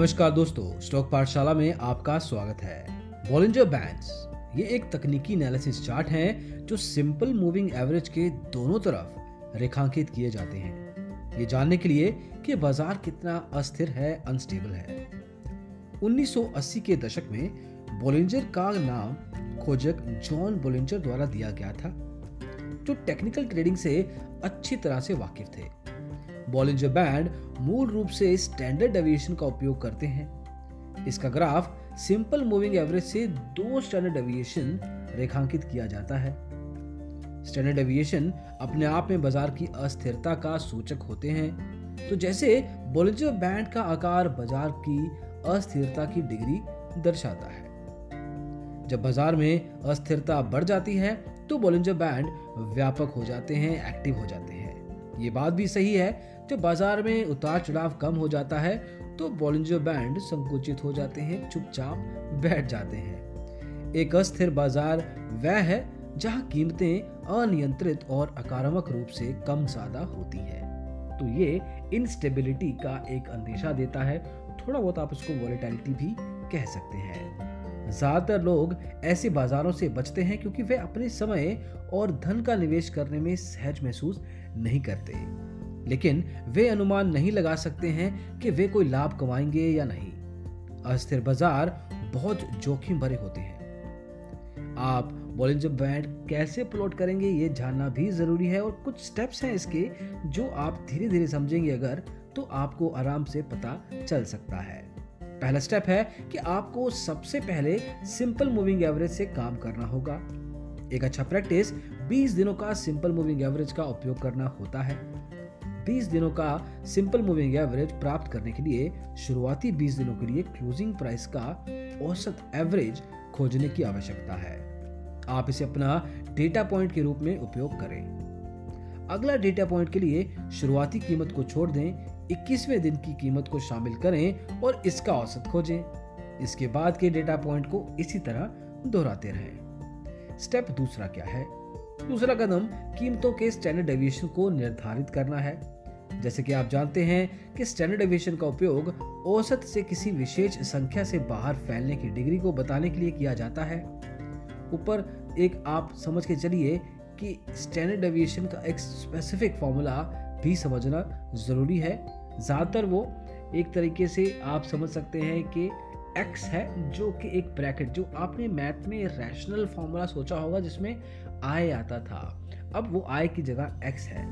नमस्कार दोस्तों, स्टॉक पाठशाला में आपका स्वागत है। बॉलिंजर बैंड्स ये एक तकनीकी एनालिसिस चार्ट है जो सिंपल मूविंग एवरेज के दोनों तरफ़ रेखांकित किए जाते हैं। ये जानने के लिए कि बाज़ार कितना अस्थिर है अनस्टेबल है। 1980 के दशक में बोलिंजर का नाम खोजक जॉन बोलिंजर द्वारा दिया गया था, जो टेक्निकल ट्रेडिंग से अच्छी तरह से वाकिफ थे। बॉलिंजर बैंड मूल रूप से स्टैंडर्ड डेविएशन का उपयोग करते हैं। इसका ग्राफ सिंपल मूविंग एवरेज से दो स्टैंडर्ड डेविएशन रेखांकित किया जाता है। स्टैंडर्ड डेविएशन अपने आप में बाज़ार की अस्थिरता का सूचक होते हैं। तो जैसे बॉलिंजर बैंड का आकार बाज़ार की अस्थिरता की डिग्री दर्शाता है। जब बाज़ार में अस्थिरता बढ़ जाती है तो बॉलिंजर बैंड व्यापक हो जाते हैं एक्टिव हो जाते हैं। ये बात भी सही है, जब बाज़ार में उतार चढ़ाव कम हो जाता है तो बॉलिंजर बैंड संकुचित हो जाते हैं, चुपचाप बैठ जाते हैं। एक अस्थिर बाज़ार वह है, जहाँ कीमतें अनियंत्रित और अकारात्मक रूप से कम ज़्यादा होती है। तो ये इनस्टेबिलिटी का एक अंदेशा देता है, थोड़ा बहुत आप उसको वॉलेटिलिटी भी कह सकते हैं। ज़्यादातर लोग ऐसे बाजारों से बचते हैं क्योंकि वे अपने समय और धन का निवेश करने में सहज महसूस नहीं करते। लेकिन वे अनुमान नहीं लगा सकते हैं कि वे कोई लाभ कमाएँगे या नहीं। अस्थिर बाज़ार बहुत जोखिम भरे होते हैं। आप बॉलिंजर बैंड कैसे प्लॉट करेंगे ये जानना भी ज़रूरी है और कुछ स्टेप्स हैं इसके जो आप धीरे धीरे समझेंगे अगर तो आपको आराम से पता चल सकता है। पहला स्टेप है कि आपको सबसे पहले सिंपल मूविंग एवरेज से काम करना होगा। एक अच्छा प्रैक्टिस 20 दिनों का सिंपल मूविंग एवरेज का उपयोग करना होता है। 20 दिनों का सिंपल मूविंग एवरेज प्राप्त करने के लिए शुरुआती 20 दिनों के लिए क्लोजिंग प्राइस का औसत एवरेज खोजने की आवश्यकता है। आप इसे अपना डेटा पॉइंट के रूप में उपयोग करें। अगला डेटा पॉइंट के लिए शुरुआती कीमत को छोड़ दें 21वें दिन की कीमत को शामिल करें और इसका औसत खोजें। इसके बाद के डेटा पॉइंट को इसी तरह दोहराते रहें। स्टेप दूसरा क्या है? दूसरा कदम, कीमतों के स्टैंडर्ड डेविएशन को निर्धारित करना है। जैसे कि आप जानते हैं कि स्टैंडर्ड डेविएशन का उपयोग औसत से किसी विशेष संख्या से बाहर फैलने की डिग्री को बताने के लिए किया जाता है। ऊपर एक आप समझ के चलिए कि स्टैंडर्ड डेविएशन का एक स्पेसिफिक फॉर्मूला भी समझना ज़रूरी है। ज़्यादातर वो एक तरीके से आप समझ सकते हैं कि एक्स है जो कि एक ब्रैकेट जो आपने मैथ में रैशनल फॉर्मूला सोचा होगा जिसमें आई आता था। अब वो आई की जगह एक्स है।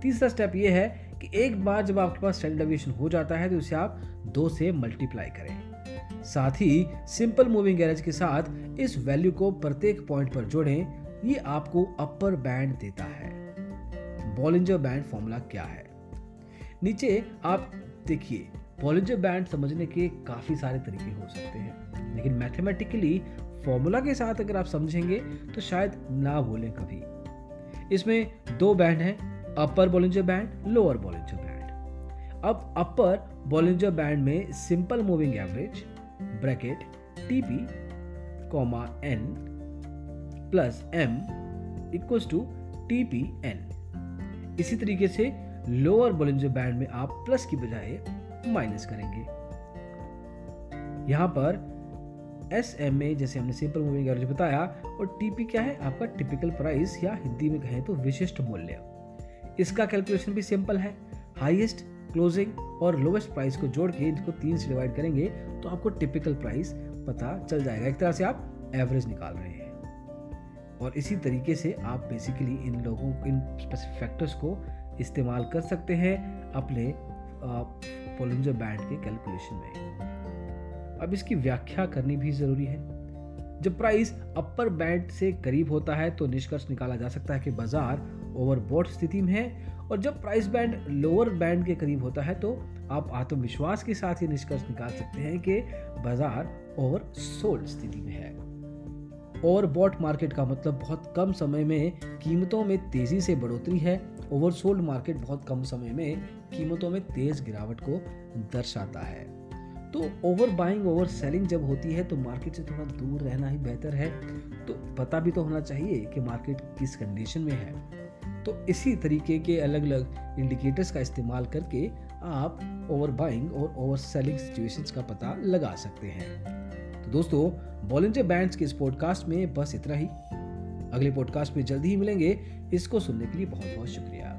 तीसरा स्टेप ये है कि एक बार जब आपके पास स्टैंडर्ड डेविएशन हो जाता है तो उसे आप दो से मल्टीप्लाई करें। साथ ही सिंपल मूविंग एवरेज के साथ इस वैल्यू को प्रत्येक पॉइंट पर जोड़ें, ये आपको अपर बैंड देता है। बॉलिंजर बैंड फॉर्मूला क्या है? नीचे आप देखिए बॉलिंजर बैंड समझने के काफ़ी सारे तरीके हो सकते हैं, लेकिन मैथमेटिकली फॉर्मूला के साथ अगर आप समझेंगे तो शायद ना बोलें कभी। इसमें दो बैंड हैं upper Bollinger band lower Bollinger band अब अपर बॉलिंजर बैंड में simple moving average bracket TP comma N plus M equals to TP N इसी तरीके से लोअर बॉलिंजर बैंड में आप प्लस की बजाय माइनस करेंगे। यहाँ पर एस एम ए जैसे हमने सिंपल मूविंग एवरेज बताया, और टीपी क्या है? आपका टिपिकल प्राइस या हिंदी में कहें तो विशिष्ट मूल्य। इसका कैलकुलेशन भी सिंपल है। हाईएस्ट क्लोजिंग और लोवेस्ट प्राइस को जोड़ के इनको तीन से डिवाइड करेंगे तो आपको टिपिकल प्राइस पता चल जाएगा। एक तरह से आप एवरेज निकाल रहे हैं। और इसी तरीके से आप बेसिकली इन लोगों, इन स्पेसिफिक फैक्टर्स को इस्तेमाल कर सकते हैं अपने पोलिंजर बैंड के कैलकुलेशन में। अब इसकी व्याख्या करनी भी ज़रूरी है। जब प्राइस अपर बैंड से करीब होता है तो निष्कर्ष निकाला जा सकता है कि बाज़ार ओवरबोट स्थिति में है, और जब प्राइस बैंड लोअर बैंड के करीब होता है तो आप आत्मविश्वास के साथ ये निष्कर्ष निकाल सकते हैं कि बाज़ार ओवर सोल्ड स्थिति में है। ओवर बॉट मार्केट का मतलब बहुत कम समय में कीमतों में तेज़ी से बढ़ोतरी है ओवरसोल्ड मार्केट बहुत कम समय में कीमतों में तेज गिरावट को दर्शाता है। तो ओवर बाइंग ओवर सेलिंग जब होती है तो मार्केट से थोड़ा दूर रहना ही बेहतर है। तो पता भी तो होना चाहिए कि मार्केट किस कंडीशन में है। तो इसी तरीके के अलग अलग इंडिकेटर्स का इस्तेमाल करके आप ओवर बाइंग और ओवर सेलिंग सिचुएशंस का पता लगा सकते हैं। तो दोस्तों बॉलेंजर बैंड के इस पॉडकास्ट में बस इतना ही। अगले पॉडकास्ट में जल्दी ही मिलेंगे। इसको सुनने के लिए बहुत बहुत शुक्रिया।